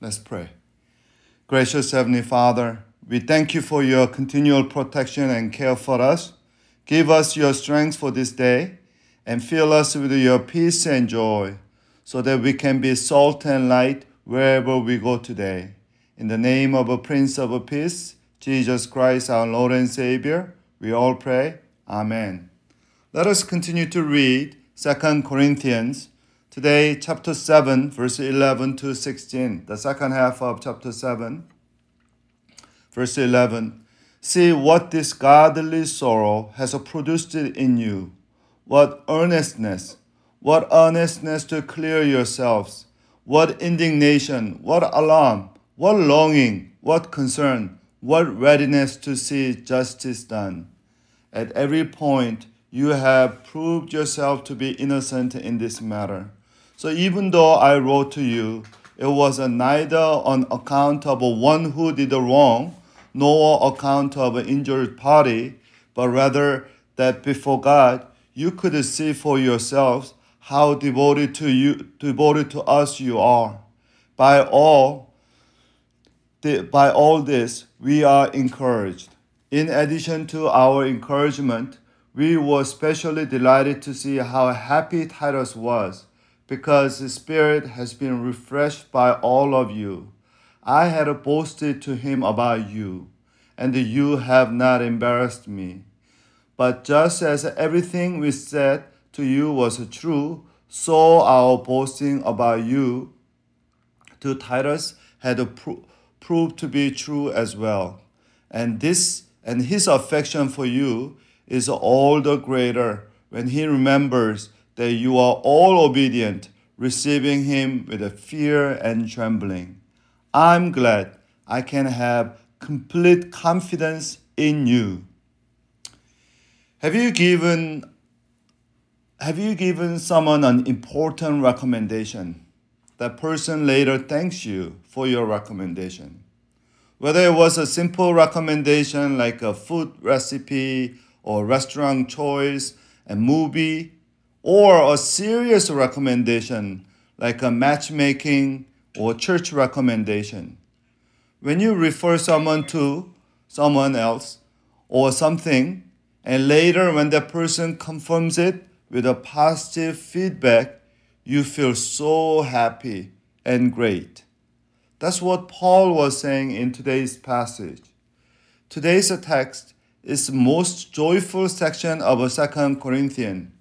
Let's pray. Gracious Heavenly Father, we thank you for your continual protection and care for us. Give us your strength for this day and fill us with your peace and joy so that we can be salt and light wherever we go today. In the name of a Prince of Peace, Jesus Christ, our Lord and Savior, we all pray. Amen. Let us continue to read 2 Corinthians Today, chapter 7, verse 11 to 16, the second half of chapter 7, verse 11. See what this godly sorrow has produced in you, what earnestness, what earnestness to clear yourselves, what indignation, what alarm, what longing, what concern, what readiness to see justice done. At every point, you have proved yourself to be innocent in this matter. So even though I wrote to you, it was neither on account of one who did wrong, nor on account of an injured party, but rather that before God you could see for yourselves how devoted to you, devoted to us you are. By all, by all this, we are encouraged. In addition to our encouragement, we were especially delighted to see how happy Titus was because his spirit has been refreshed by all of you. I had boasted to him about you, and you have not embarrassed me. But just as everything we said to you was true, so our boasting about you to Titus had pro- proved to be true as well. And this and his affection for you is all the greater when he remembers that you are all obedient, receiving him with a fear and trembling. I'm glad I can have complete confidence in you. Have you given have you given someone an important recommendation? That person later thanks you for your recommendation. Whether it was a simple recommendation like a food recipe or restaurant choice, a movie, or a serious recommendation like a matchmaking or church recommendation. When you refer someone to someone else or something, and later when that person confirms it with a positive feedback, you feel so happy and great. That's what Paul was saying in today's passage. Today's text is the most joyful section of 2 Corinthians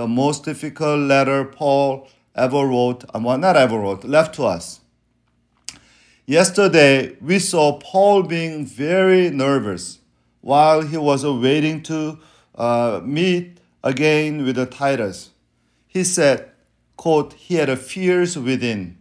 the most difficult letter Paul ever wrote, well, not ever wrote, left to us. Yesterday, we saw Paul being very nervous while he was waiting to uh, meet again with the Titus. He said, quote, he had fears within.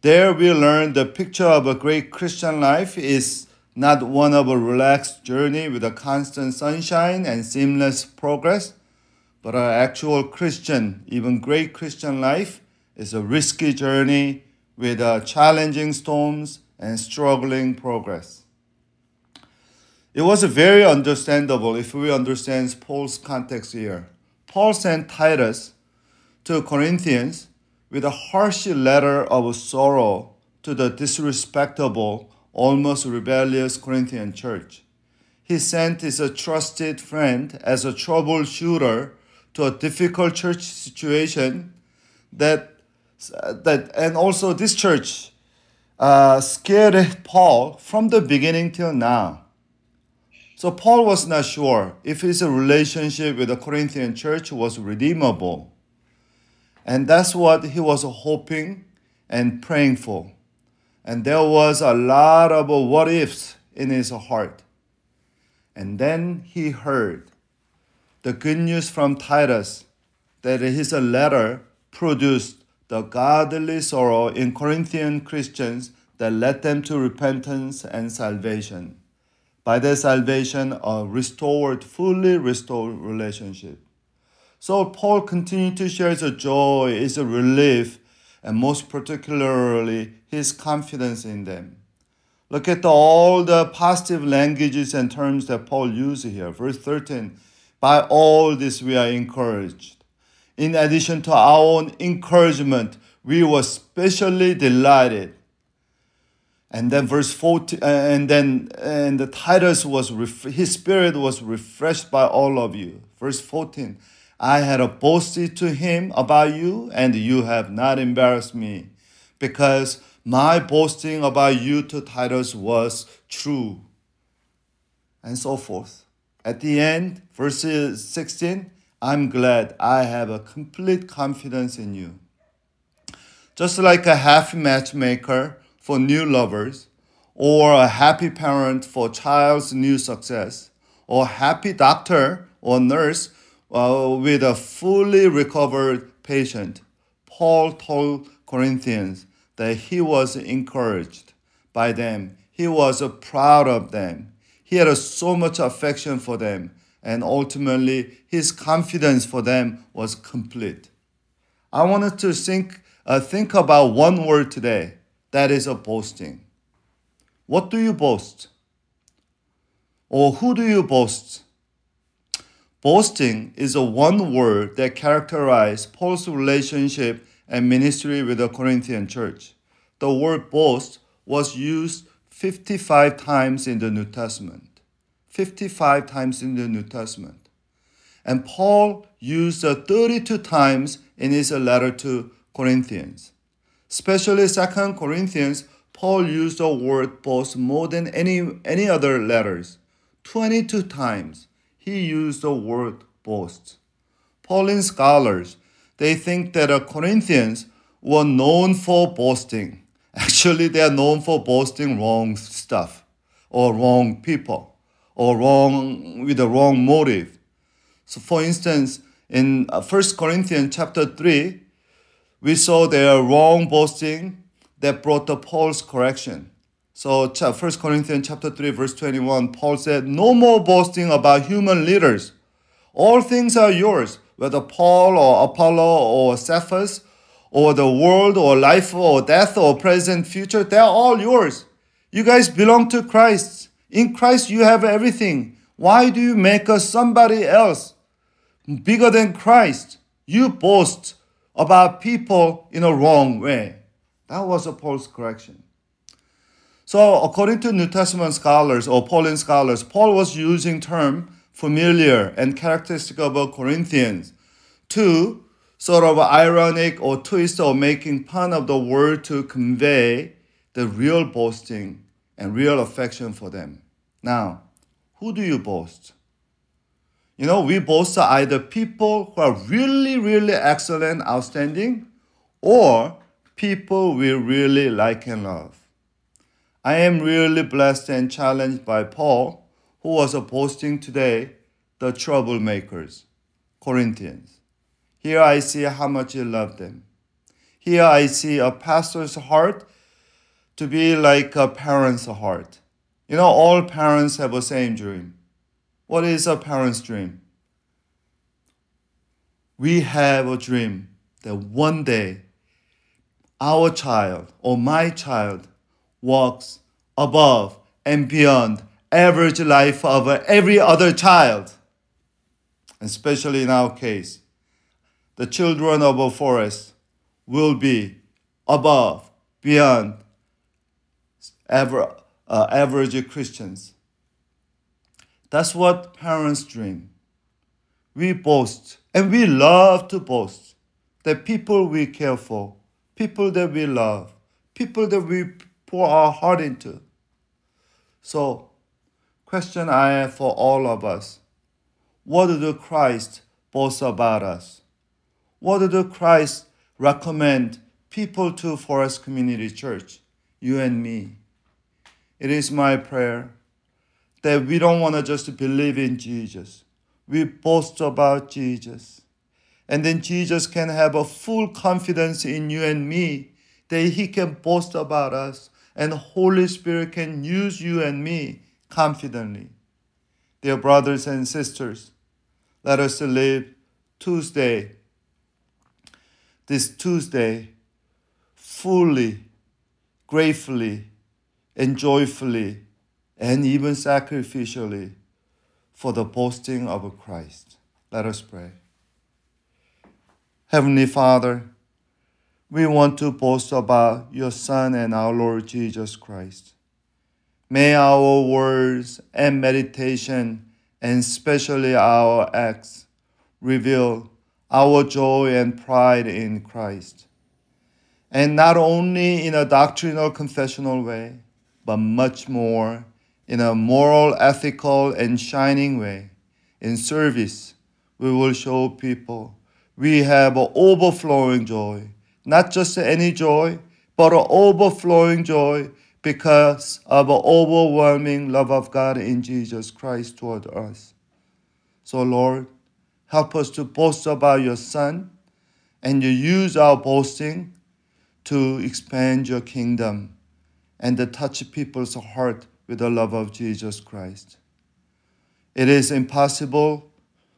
There we learn the picture of a great Christian life is not one of a relaxed journey with a constant sunshine and seamless progress but our actual Christian, even great Christian life, is a risky journey with uh, challenging storms and struggling progress. It was very understandable if we understand Paul's context here. Paul sent Titus to Corinthians with a harsh letter of sorrow to the disrespectable, almost rebellious Corinthian church. He sent his trusted friend as a troubleshooter to a difficult church situation that that and also this church uh, scared Paul from the beginning till now. So Paul was not sure if his relationship with the Corinthian church was redeemable. And that's what he was hoping and praying for. And there was a lot of what ifs in his heart. And then he heard the good news from Titus that his letter produced the godly sorrow in Corinthian Christians that led them to repentance and salvation. By their salvation, a restored, fully restored relationship. So Paul continued to share his joy, his relief, and most particularly his confidence in them. Look at the, all the positive languages and terms that Paul used here. Verse 13 by all this, we are encouraged. In addition to our own encouragement, we were specially delighted. And then verse 14, uh, and then and the Titus was his spirit was refreshed by all of you. Verse 14, I had a boasted to him about you, and you have not embarrassed me, because my boasting about you to Titus was true. And so forth. At the end, verse 16, I'm glad I have a complete confidence in you. Just like a happy matchmaker for new lovers, or a happy parent for child's new success, or happy doctor or nurse uh, with a fully recovered patient, Paul told Corinthians that he was encouraged by them. He was proud of them. He had so much affection for them, and ultimately his confidence for them was complete. I wanted to think, uh, think about one word today that is a boasting. What do you boast? Or who do you boast? Boasting is a one word that characterizes Paul's relationship and ministry with the Corinthian church. The word boast was used 55 times in the New Testament. 55 times in the New Testament. And Paul used it 32 times in his letter to Corinthians. Especially 2 Corinthians, Paul used the word boast more than any, any other letters. 22 times he used the word boast. Pauline scholars, they think that the Corinthians were known for boasting. Actually, they are known for boasting wrong stuff or wrong people or wrong with the wrong motive. So for instance, in 1 uh, Corinthians chapter 3, we saw their wrong boasting that brought the Paul's correction. So 1 Corinthians chapter 3 verse 21, Paul said, "No more boasting about human leaders. All things are yours, whether Paul or Apollo or Cephas or the world or life or death or present future, they're all yours. You guys belong to Christ. In Christ you have everything. Why do you make us somebody else bigger than Christ? You boast about people in a wrong way." That was a Paul's correction. So according to New Testament scholars or Pauline scholars, Paul was using term familiar and characteristic of Corinthians to sort of ironic or twist or making fun of the word to convey the real boasting and real affection for them. Now, who do you boast? You know, we boast either people who are really, really excellent, outstanding, or people we really like and love. I am really blessed and challenged by Paul, who was posting today the troublemakers, Corinthians. Here I see how much you love them. Here I see a pastor's heart to be like a parent's heart. You know, all parents have the same dream. What is a parent's dream? We have a dream that one day our child or my child walks above and beyond average life of every other child. Especially in our case, the children of a forest will be above, beyond ever, uh, average Christians. That's what parents dream. We boast, and we love to boast, that people we care for, people that we love, people that we pour our heart into. So, question I have for all of us what did Christ boast about us? What did Christ recommend people to Forest Community Church? You and me. It is my prayer that we don't want to just believe in Jesus. We boast about Jesus. And then Jesus can have a full confidence in you and me that he can boast about us and Holy Spirit can use you and me confidently. Dear brothers and sisters, let us live Tuesday, this Tuesday, fully, gratefully, and joyfully, and even sacrificially for the boasting of Christ. Let us pray. Heavenly Father, we want to boast about your Son and our Lord Jesus Christ. May our words and meditation, and especially our acts, reveal our joy and pride in Christ. And not only in a doctrinal confessional way, but much more in a moral, ethical, and shining way. In service, we will show people we have overflowing joy, not just any joy, but an overflowing joy because of the overwhelming love of God in Jesus Christ toward us. So, Lord, help us to boast about your Son and you use our boasting to expand your kingdom and to touch people's heart with the love of Jesus Christ. It is impossible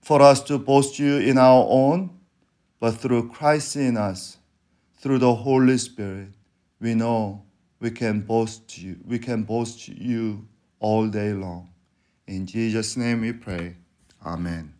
for us to boast you in our own, but through Christ in us, through the Holy Spirit, we know we can boast you. We can boast you all day long. In Jesus' name we pray. Amen.